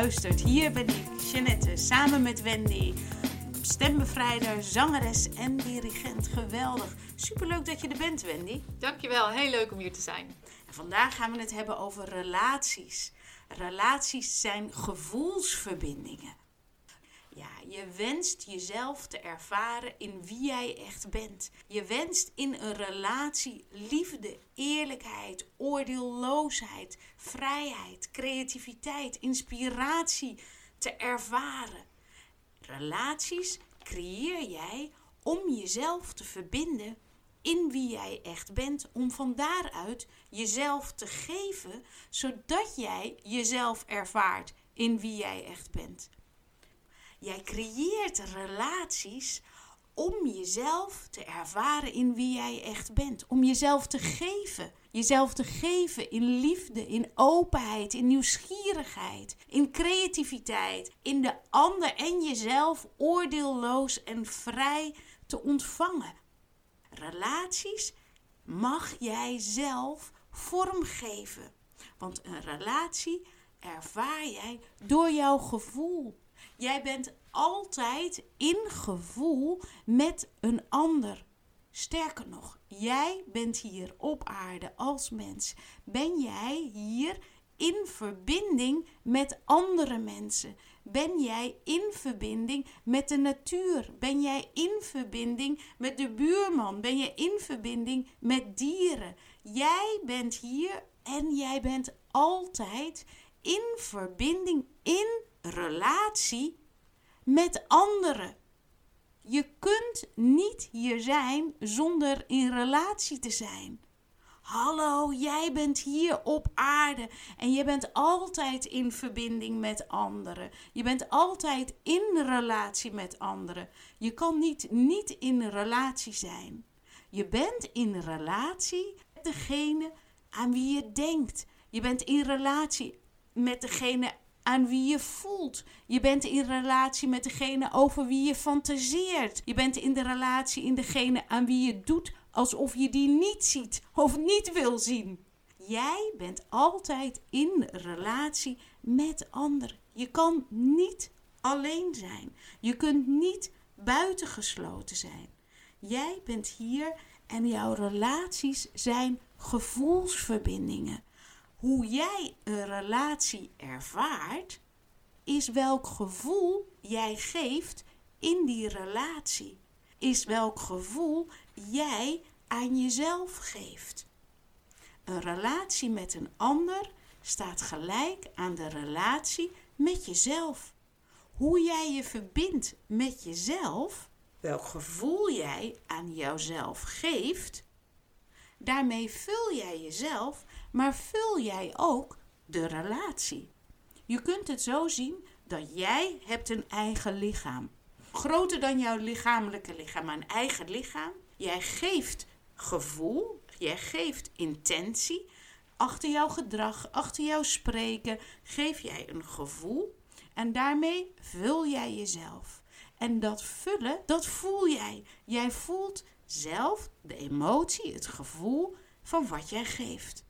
luistert. Hier ben ik, Jeannette, samen met Wendy. Stembevrijder, zangeres en dirigent. Geweldig. Superleuk dat je er bent, Wendy. Dankjewel, heel leuk om hier te zijn. En vandaag gaan we het hebben over relaties. Relaties zijn gevoelsverbindingen. Ja, je wenst jezelf te ervaren in wie jij echt bent. Je wenst in een relatie liefde, eerlijkheid, oordeelloosheid, vrijheid, creativiteit, inspiratie te ervaren. Relaties creëer jij om jezelf te verbinden in wie jij echt bent, om van daaruit jezelf te geven, zodat jij jezelf ervaart in wie jij echt bent. Jij creëert relaties om jezelf te ervaren in wie jij echt bent. Om jezelf te geven. Jezelf te geven in liefde, in openheid, in nieuwsgierigheid, in creativiteit, in de ander en jezelf oordeelloos en vrij te ontvangen. Relaties mag jij zelf vormgeven. Want een relatie ervaar jij door jouw gevoel. Jij bent altijd in gevoel met een ander. Sterker nog, jij bent hier op aarde als mens. Ben jij hier in verbinding met andere mensen? Ben jij in verbinding met de natuur? Ben jij in verbinding met de buurman? Ben je in verbinding met dieren? Jij bent hier en jij bent altijd in verbinding, in relatie met anderen. Je kunt niet hier zijn zonder in relatie te zijn. Hallo, jij bent hier op aarde en je bent altijd in verbinding met anderen. Je bent altijd in relatie met anderen. Je kan niet niet in relatie zijn. Je bent in relatie met degene aan wie je denkt. Je bent in relatie met degene aan wie je voelt. Je bent in relatie met degene over wie je fantaseert. Je bent in de relatie in degene aan wie je doet alsof je die niet ziet of niet wil zien. Jij bent altijd in relatie met anderen. Je kan niet alleen zijn. Je kunt niet buitengesloten zijn. Jij bent hier en jouw relaties zijn gevoelsverbindingen hoe jij een relatie ervaart, is welk gevoel jij geeft in die relatie. Is welk gevoel jij aan jezelf geeft. Een relatie met een ander staat gelijk aan de relatie met jezelf. Hoe jij je verbindt met jezelf, welk gevoel jij aan jouzelf geeft, daarmee vul jij jezelf maar vul jij ook de relatie. Je kunt het zo zien dat jij hebt een eigen lichaam. Groter dan jouw lichamelijke lichaam, een eigen lichaam. Jij geeft gevoel, jij geeft intentie. Achter jouw gedrag, achter jouw spreken geef jij een gevoel. En daarmee vul jij jezelf. En dat vullen, dat voel jij. Jij voelt zelf de emotie, het gevoel van wat jij geeft.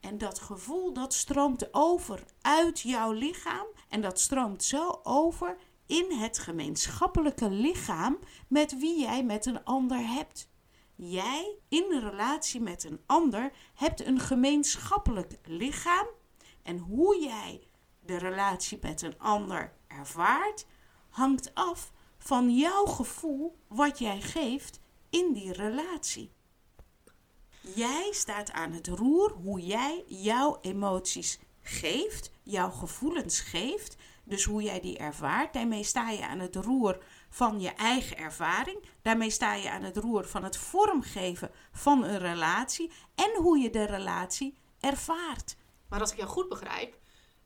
En dat gevoel dat stroomt over uit jouw lichaam en dat stroomt zo over in het gemeenschappelijke lichaam met wie jij met een ander hebt. Jij in relatie met een ander hebt een gemeenschappelijk lichaam en hoe jij de relatie met een ander ervaart hangt af van jouw gevoel wat jij geeft in die relatie. Jij staat aan het roer hoe jij jouw emoties geeft, jouw gevoelens geeft. Dus hoe jij die ervaart. Daarmee sta je aan het roer van je eigen ervaring. Daarmee sta je aan het roer van het vormgeven van een relatie. En hoe je de relatie ervaart. Maar als ik jou goed begrijp,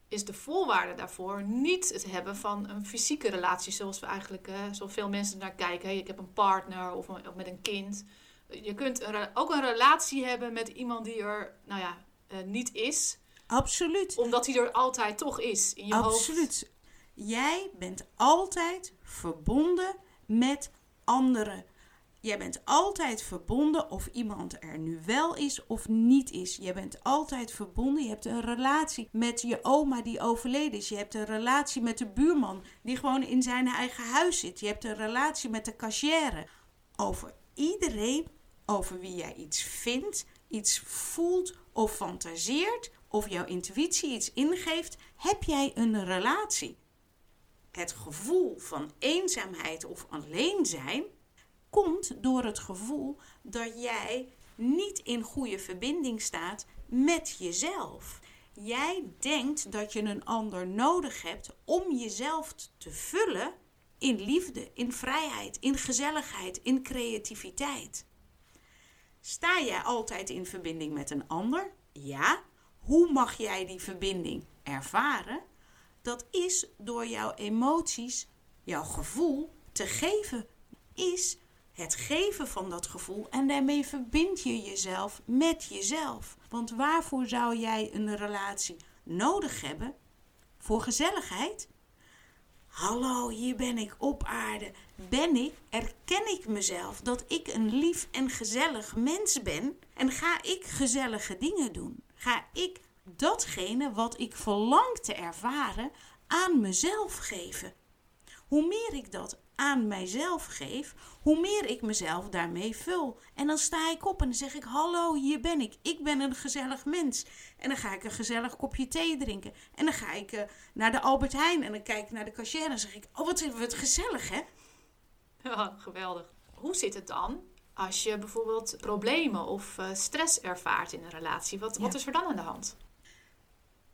is de voorwaarde daarvoor niet het hebben van een fysieke relatie. Zoals we eigenlijk, uh, zoals veel mensen naar kijken. ik heb een partner of met een kind je kunt ook een relatie hebben met iemand die er, nou ja, uh, niet is. Absoluut. Omdat hij er altijd toch is in je Absoluut. hoofd. Absoluut. Jij bent altijd verbonden met anderen. Jij bent altijd verbonden of iemand er nu wel is of niet is. Je bent altijd verbonden. Je hebt een relatie met je oma die overleden is. Je hebt een relatie met de buurman die gewoon in zijn eigen huis zit. Je hebt een relatie met de cashier. Over iedereen over wie jij iets vindt, iets voelt of fantaseert of jouw intuïtie iets ingeeft, heb jij een relatie. Het gevoel van eenzaamheid of alleen zijn komt door het gevoel dat jij niet in goede verbinding staat met jezelf. Jij denkt dat je een ander nodig hebt om jezelf te vullen in liefde, in vrijheid, in gezelligheid, in creativiteit. Sta jij altijd in verbinding met een ander? Ja. Hoe mag jij die verbinding ervaren? Dat is door jouw emoties, jouw gevoel te geven. Is het geven van dat gevoel en daarmee verbind je jezelf met jezelf. Want waarvoor zou jij een relatie nodig hebben? Voor gezelligheid? Hallo, hier ben ik op aarde. Ben ik, erken ik mezelf dat ik een lief en gezellig mens ben? En ga ik gezellige dingen doen? Ga ik datgene wat ik verlang te ervaren aan mezelf geven? Hoe meer ik dat aan mijzelf geef, hoe meer ik mezelf daarmee vul. En dan sta ik op en dan zeg ik: Hallo, hier ben ik. Ik ben een gezellig mens. En dan ga ik een gezellig kopje thee drinken. En dan ga ik uh, naar de Albert Heijn en dan kijk ik naar de cashier en dan zeg ik: Oh, wat is het gezellig, hè? Ja, geweldig. Hoe zit het dan als je bijvoorbeeld problemen of uh, stress ervaart in een relatie? Wat, ja. wat is er dan aan de hand?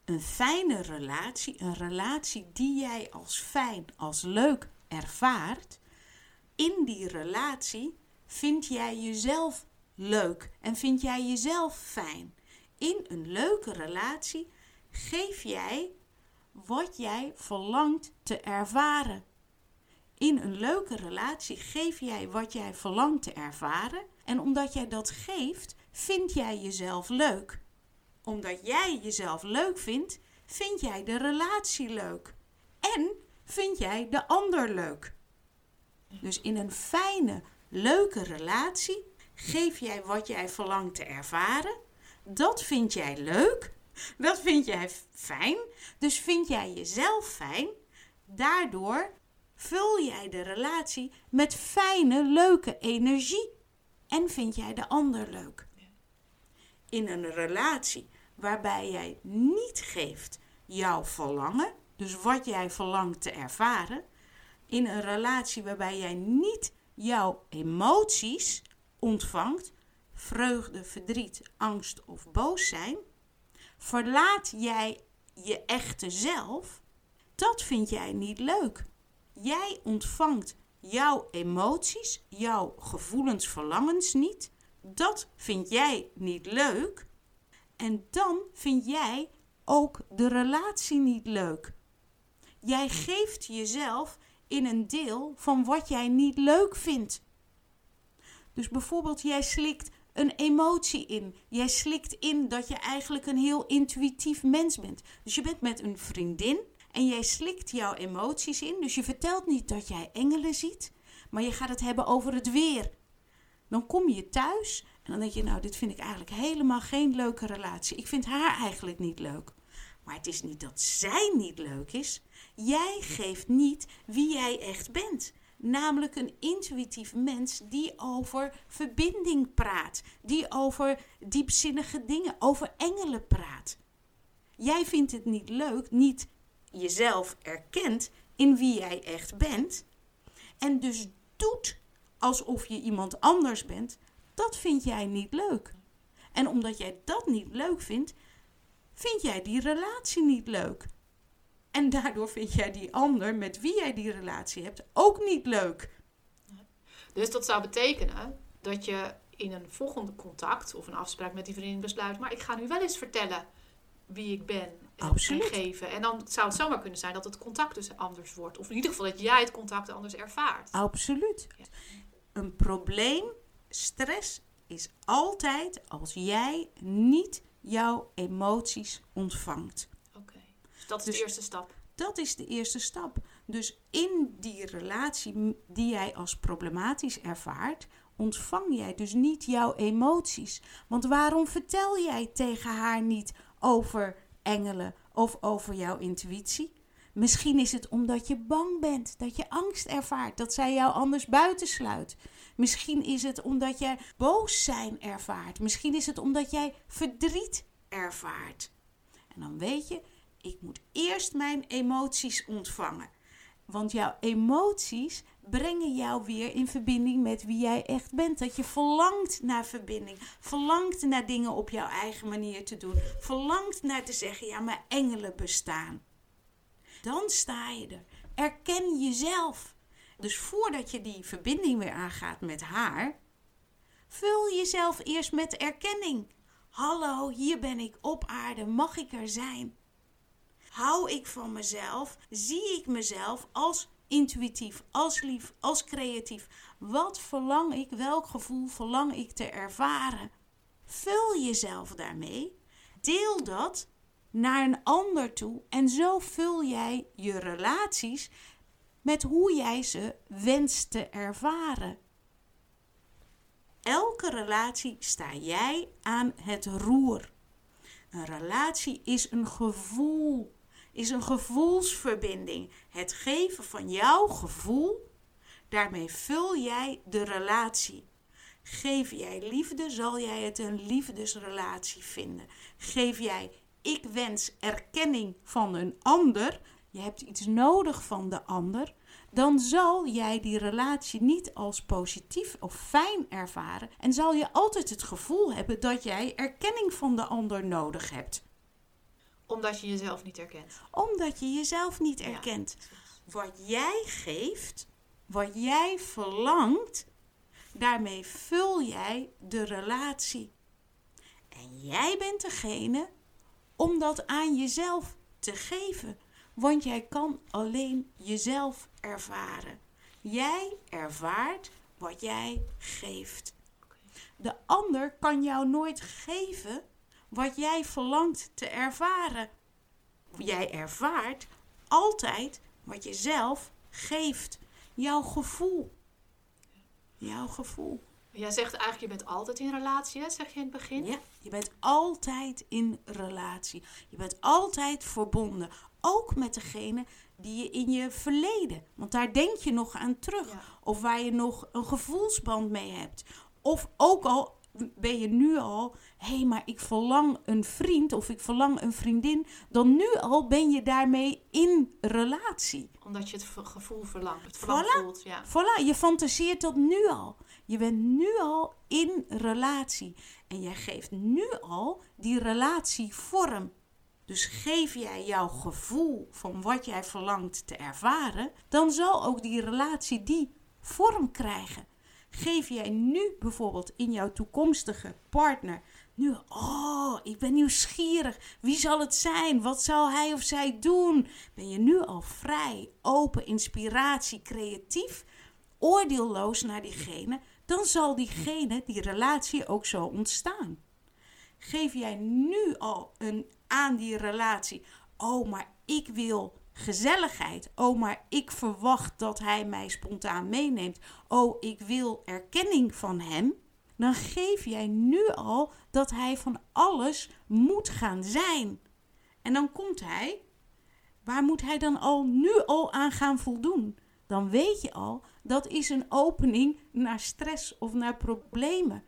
Een fijne relatie, een relatie die jij als fijn, als leuk ervaart, in die relatie vind jij jezelf leuk en vind jij jezelf fijn. In een leuke relatie geef jij wat jij verlangt te ervaren. In een leuke relatie geef jij wat jij verlangt te ervaren. En omdat jij dat geeft, vind jij jezelf leuk. Omdat jij jezelf leuk vindt, vind jij de relatie leuk. En vind jij de ander leuk. Dus in een fijne, leuke relatie geef jij wat jij verlangt te ervaren. Dat vind jij leuk. Dat vind jij fijn. Dus vind jij jezelf fijn. Daardoor vul jij de relatie met fijne, leuke energie. En vind jij de ander leuk. In een relatie waarbij jij niet geeft jouw verlangen, dus wat jij verlangt te ervaren, in een relatie waarbij jij niet jouw emoties ontvangt, vreugde, verdriet, angst of boos zijn, verlaat jij je echte zelf, dat vind jij niet leuk. Jij ontvangt jouw emoties, jouw gevoelens, verlangens niet. Dat vind jij niet leuk. En dan vind jij ook de relatie niet leuk. Jij geeft jezelf in een deel van wat jij niet leuk vindt. Dus bijvoorbeeld, jij slikt een emotie in. Jij slikt in dat je eigenlijk een heel intuïtief mens bent. Dus je bent met een vriendin en jij slikt jouw emoties in. Dus je vertelt niet dat jij engelen ziet, maar je gaat het hebben over het weer. Dan kom je thuis en dan denk je, nou, dit vind ik eigenlijk helemaal geen leuke relatie. Ik vind haar eigenlijk niet leuk. Maar het is niet dat zij niet leuk is. Jij geeft niet wie jij echt bent. Namelijk een intuïtief mens die over verbinding praat. Die over diepzinnige dingen, over engelen praat. Jij vindt het niet leuk, niet jezelf erkent in wie jij echt bent. En dus doet alsof je iemand anders bent. Dat vind jij niet leuk. En omdat jij dat niet leuk vindt, vind jij die relatie niet leuk. En daardoor vind jij die ander met wie jij die relatie hebt ook niet leuk. Dus dat zou betekenen dat je in een volgende contact of een afspraak met die vriendin besluit, maar ik ga nu wel eens vertellen wie ik ben en, en geven. En dan zou het zomaar kunnen zijn dat het contact dus anders wordt. Of in ieder geval dat jij het contact anders ervaart. Absoluut. Ja. Een probleem, stress, is altijd als jij niet jouw emoties ontvangt. Dat is de dus eerste stap. Dat is de eerste stap. Dus in die relatie die jij als problematisch ervaart, ontvang jij dus niet jouw emoties. Want waarom vertel jij tegen haar niet over engelen of over jouw intuïtie? Misschien is het omdat je bang bent, dat je angst ervaart, dat zij jou anders buitensluit. Misschien is het omdat jij boos zijn ervaart. Misschien is het omdat jij verdriet ervaart. En dan weet je, ik moet eerst mijn emoties ontvangen. Want jouw emoties brengen jou weer in verbinding met wie jij echt bent. Dat je verlangt naar verbinding. Verlangt naar dingen op jouw eigen manier te doen. Verlangt naar te zeggen: ja, mijn engelen bestaan. Dan sta je er. Erken jezelf. Dus voordat je die verbinding weer aangaat met haar, vul jezelf eerst met erkenning. Hallo, hier ben ik op aarde. Mag ik er zijn? Hou ik van mezelf? Zie ik mezelf als intuïtief, als lief, als creatief? Wat verlang ik, welk gevoel verlang ik te ervaren? Vul jezelf daarmee. Deel dat naar een ander toe en zo vul jij je relaties met hoe jij ze wenst te ervaren. Elke relatie sta jij aan het roer. Een relatie is een gevoel, is een gevoelsverbinding. Het geven van jouw gevoel, daarmee vul jij de relatie. Geef jij liefde, zal jij het een liefdesrelatie vinden. Geef jij ik wens erkenning van een ander, je hebt iets nodig van de ander, dan zal jij die relatie niet als positief of fijn ervaren en zal je altijd het gevoel hebben dat jij erkenning van de ander nodig hebt. Omdat je jezelf niet erkent. Omdat je jezelf niet erkent. wat jij geeft, wat jij verlangt, daarmee vul jij de relatie. En jij bent degene om dat aan jezelf te geven. Want jij kan alleen jezelf ervaren. Jij ervaart wat jij geeft. De ander kan jou nooit geven wat jij verlangt te ervaren. Jij ervaart altijd wat je zelf geeft. Jouw gevoel. Jouw gevoel. Jij zegt eigenlijk, je bent altijd in relatie, hè? zeg je in het begin? Ja, je bent altijd in relatie. Je bent altijd verbonden. Ook met degene die je in je verleden. Want daar denk je nog aan terug. Of waar je nog een gevoelsband mee hebt. Of ook al ben je nu al, hé, hey, maar ik verlang een vriend of ik verlang een vriendin. Dan nu al ben je daarmee in relatie. Omdat je het gevoel verlangt. Het voilà, voelt, ja. Voilà, je fantaseert dat nu al. Je bent nu al in relatie. En jij geeft nu al die relatie vorm. Dus geef jij jouw gevoel van wat jij verlangt te ervaren, dan zal ook die relatie die vorm krijgen. Geef jij nu bijvoorbeeld in jouw toekomstige partner nu, oh, ik ben nieuwsgierig. Wie zal het zijn? Wat zal hij of zij doen? Ben je nu al vrij, open, inspiratie, creatief, oordeelloos naar diegene? Dan zal diegene, die relatie ook zo ontstaan. Geef jij nu al een aan die relatie. Oh, maar ik wil gezelligheid. Oh, maar ik verwacht dat hij mij spontaan meeneemt. Oh, ik wil erkenning van hem. Dan geef jij nu al dat hij van alles moet gaan zijn. En dan komt hij. Waar moet hij dan al nu al aan gaan voldoen? Dan weet je al, dat is een opening naar stress of naar problemen.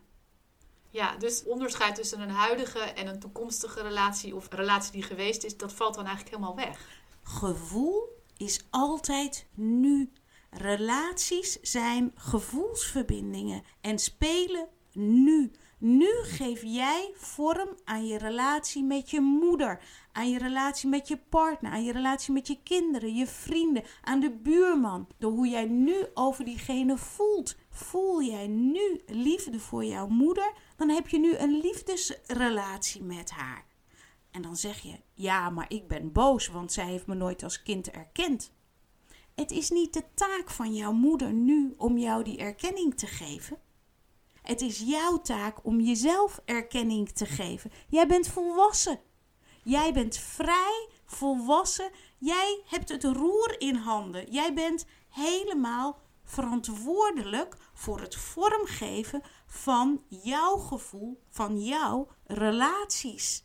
Ja, dus onderscheid tussen een huidige en een toekomstige relatie of relatie die geweest is, dat valt dan eigenlijk helemaal weg. Gevoel is altijd nu. Relaties zijn gevoelsverbindingen en spelen nu. Nu geef jij vorm aan je relatie met je moeder, aan je relatie met je partner, aan je relatie met je kinderen, je vrienden, aan de buurman. Door hoe jij nu over diegene voelt. Voel jij nu liefde voor jouw moeder, dan heb je nu een liefdesrelatie met haar. En dan zeg je: Ja, maar ik ben boos, want zij heeft me nooit als kind erkend. Het is niet de taak van jouw moeder nu om jou die erkenning te geven. Het is jouw taak om jezelf erkenning te geven. Jij bent volwassen. Jij bent vrij, volwassen. Jij hebt het roer in handen. Jij bent helemaal verantwoordelijk voor het vormgeven van jouw gevoel, van jouw relaties.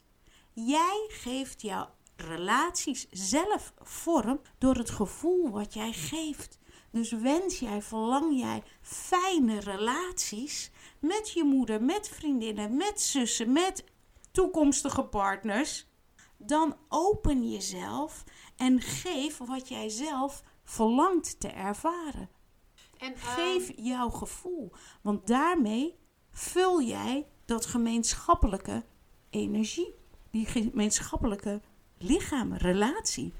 Jij geeft jouw relaties zelf vorm door het gevoel wat jij geeft. Dus wens jij, verlang jij fijne relaties met je moeder, met vriendinnen, met zussen, met toekomstige partners, dan open jezelf en geef wat jij zelf verlangt te ervaren. En, uh... Geef jouw gevoel, want daarmee vul jij dat gemeenschappelijke energie, die gemeenschappelijke lichaam, relatie.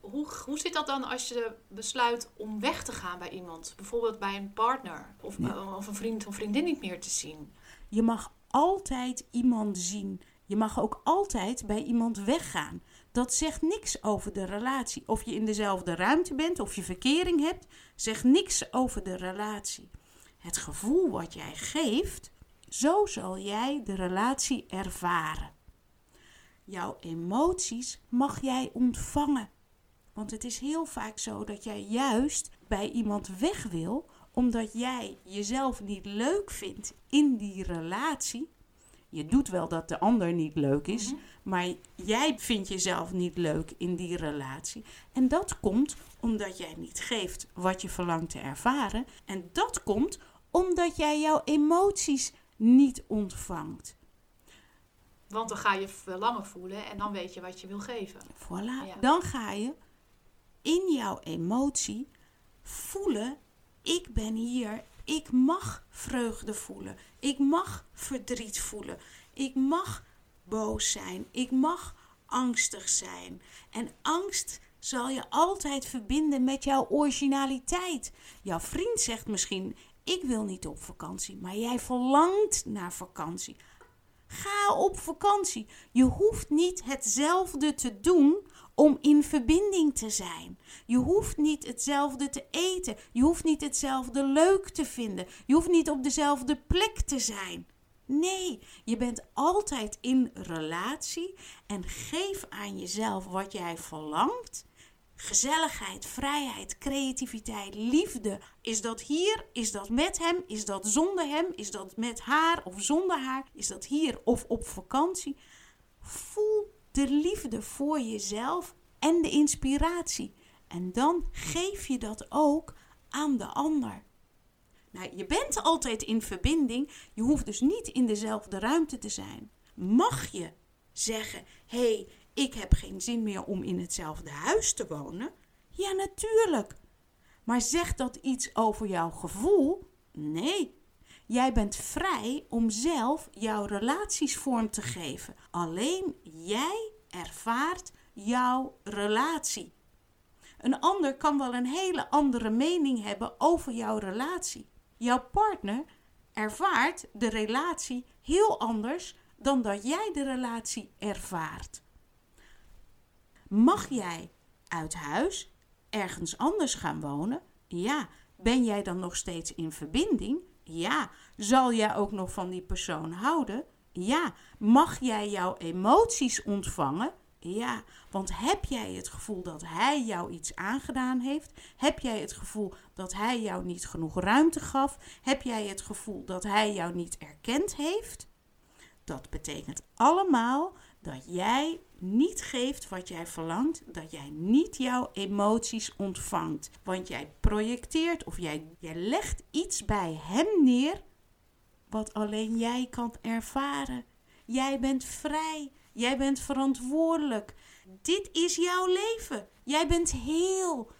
Hoe, hoe zit dat dan als je besluit om weg te gaan bij iemand? Bijvoorbeeld bij een partner of, eh, of een vriend of vriendin niet meer te zien? Je mag altijd iemand zien. Je mag ook altijd bij iemand weggaan. Dat zegt niks over de relatie. Of je in dezelfde ruimte bent of je verkering hebt, zegt niks over de relatie. Het gevoel wat jij geeft, zo zal jij de relatie ervaren. Jouw emoties mag jij ontvangen. Want het is heel vaak zo dat jij juist bij iemand weg wil omdat jij jezelf niet leuk vindt in die relatie. Je doet wel dat de ander niet leuk is, mhm. maar jij vindt jezelf niet leuk in die relatie. En dat komt omdat jij niet geeft wat je verlangt te ervaren. En dat komt omdat jij jouw emoties niet ontvangt. Want dan ga je verlangen voelen en dan weet je wat je wil geven. Voilà. Dan ga je in jouw emotie voelen: ik ben hier. Ik mag vreugde voelen. Ik mag verdriet voelen. Ik mag boos zijn. Ik mag angstig zijn. En angst zal je altijd verbinden met jouw originaliteit. Jouw vriend zegt misschien: Ik wil niet op vakantie, maar jij verlangt naar vakantie. Ga op vakantie. Je hoeft niet hetzelfde te doen om in verbinding te zijn. Je hoeft niet hetzelfde te eten. Je hoeft niet hetzelfde leuk te vinden. Je hoeft niet op dezelfde plek te zijn. Nee, je bent altijd in relatie en geef aan jezelf wat jij verlangt. Gezelligheid, vrijheid, creativiteit, liefde. Is dat hier? Is dat met hem? Is dat zonder hem? Is dat met haar of zonder haar? Is dat hier of op vakantie? Voel de liefde voor jezelf en de inspiratie. En dan geef je dat ook aan de ander. Nou, je bent altijd in verbinding. Je hoeft dus niet in dezelfde ruimte te zijn. Mag je zeggen: hey, ik heb geen zin meer om in hetzelfde huis te wonen? Ja, natuurlijk. Maar zegt dat iets over jouw gevoel? Nee. Jij bent vrij om zelf jouw relaties vorm te geven. Alleen jij ervaart jouw relatie. Een ander kan wel een hele andere mening hebben over jouw relatie. Jouw partner ervaart de relatie heel anders dan dat jij de relatie ervaart. Mag jij uit huis ergens anders gaan wonen? Ja. Ben jij dan nog steeds in verbinding? Ja. Zal jij ook nog van die persoon houden? Ja. Mag jij jouw emoties ontvangen? Ja, want heb jij het gevoel dat hij jou iets aangedaan heeft? Heb jij het gevoel dat hij jou niet genoeg ruimte gaf? Heb jij het gevoel dat hij jou niet erkend heeft? Dat betekent allemaal dat jij niet geeft wat jij verlangt, dat jij niet jouw emoties ontvangt. Want jij projecteert of jij, jij legt iets bij hem neer wat alleen jij kan ervaren. Jij bent vrij, jij bent verantwoordelijk. Dit is jouw leven. Jij bent heel.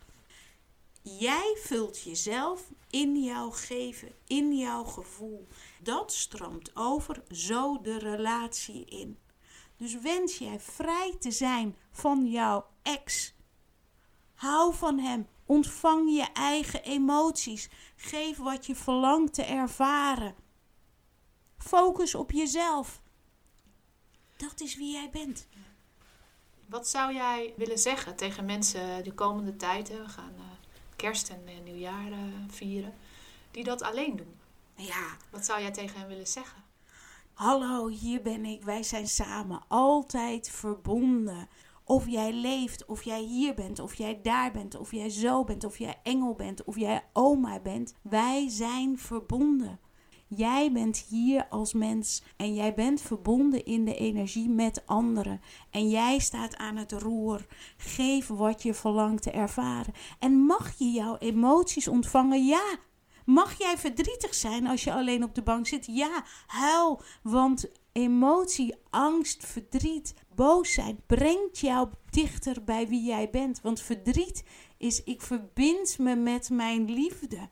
Jij vult jezelf in jouw geven, in jouw gevoel. Dat stroomt over zo de relatie in. Dus wens jij vrij te zijn van jouw ex. Hou van hem. Ontvang je eigen emoties. Geef wat je verlangt te ervaren. Focus op jezelf. Dat is wie jij bent. Wat zou jij willen zeggen tegen mensen de komende tijd? we gaan uh, kerst en uh, nieuwjaar uh, vieren. Die dat alleen doen. Ja. Wat zou jij tegen hen willen zeggen? Hallo, hier ben ik. Wij zijn samen altijd verbonden. of jij leeft, of jij hier bent, of jij daar bent, of jij zo bent, of jij engel bent, of jij oma bent. Wij zijn verbonden. Jij bent hier als mens en jij bent verbonden in de energie met anderen. En jij staat aan het roer. Geef wat je verlangt te ervaren. En mag je jouw emoties ontvangen? Ja. Mag jij verdrietig zijn als je alleen op de bank zit? Ja, huil. Want emotie, angst, verdriet, boos zijn brengt jou dichter bij wie jij bent. Want verdriet is ik verbind me met mijn liefde.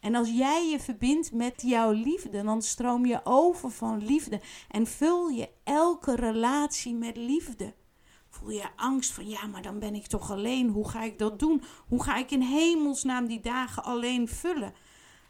En als jij je verbindt met jouw liefde, dan stroom je over van liefde en vul je elke relatie met liefde. Voel je angst van ja, maar dan ben ik toch alleen. Hoe ga ik dat doen? Hoe ga ik in hemelsnaam die dagen alleen vullen?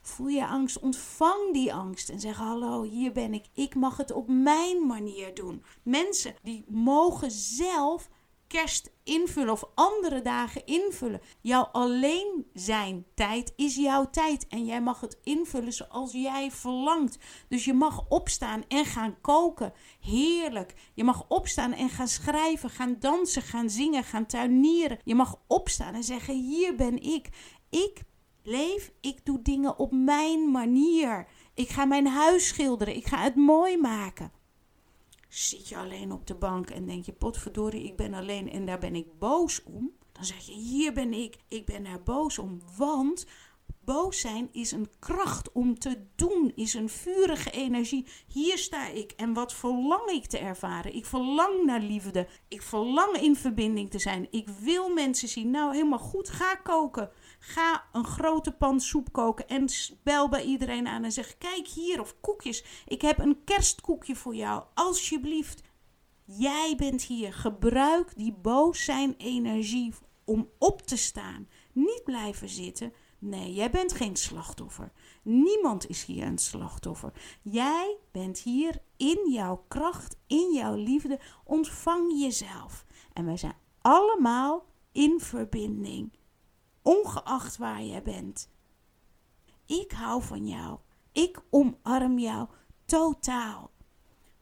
Voel je angst, ontvang die angst en zeg: Hallo, hier ben ik. Ik mag het op mijn manier doen. Mensen die mogen zelf kerst invullen of andere dagen invullen. Jouw alleen zijn tijd is jouw tijd en jij mag het invullen zoals jij verlangt. Dus je mag opstaan en gaan koken. Heerlijk. Je mag opstaan en gaan schrijven, gaan dansen, gaan zingen, gaan tuinieren. Je mag opstaan en zeggen: Hier ben ik. Ik leef, ik doe dingen op mijn manier. Ik ga mijn huis schilderen, ik ga het mooi maken. Zit je alleen op de bank en denk je, potverdorie, ik ben alleen en daar ben ik boos om. Dan zeg je, hier ben ik, ik ben daar boos om. Want boos zijn is een kracht om te doen, is een vurige energie. Hier sta ik en wat verlang ik te ervaren? Ik verlang naar liefde. Ik verlang in verbinding te zijn. Ik wil mensen zien. Nou, helemaal goed, ga koken. Ga een grote pan soep koken en bel bij iedereen aan en zeg: Kijk hier, of koekjes. Ik heb een kerstkoekje voor jou. Alsjeblieft. Jij bent hier. Gebruik die boos zijn energie om op te staan. Niet blijven zitten. Nee, jij bent geen slachtoffer. Niemand is hier een slachtoffer. Jij bent hier in jouw kracht, in jouw liefde. Ontvang jezelf. En wij zijn allemaal in verbinding ongeacht waar jij bent. Ik hou van jou. Ik omarm jou totaal.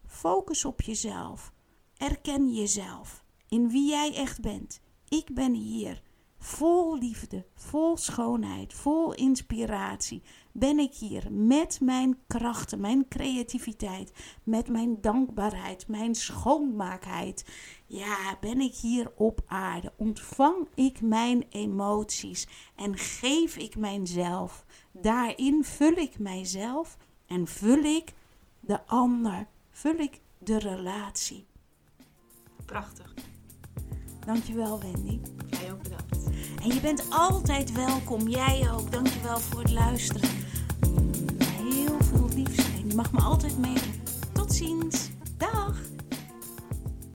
Focus op jezelf. Erken jezelf in wie jij echt bent. Ik ben hier. Vol liefde, vol schoonheid, vol inspiratie ben ik hier met mijn krachten, mijn creativiteit, met mijn dankbaarheid, mijn schoonmaakheid. Ja, ben ik hier op aarde. Ontvang ik mijn emoties en geef ik mijzelf. Daarin vul ik mijzelf en vul ik de ander, vul ik de relatie. Prachtig. Dankjewel Wendy. Jij ook bedankt. En je bent altijd welkom, jij ook. Dankjewel voor het luisteren. Heel veel liefs. Je mag me altijd mailen. Tot ziens.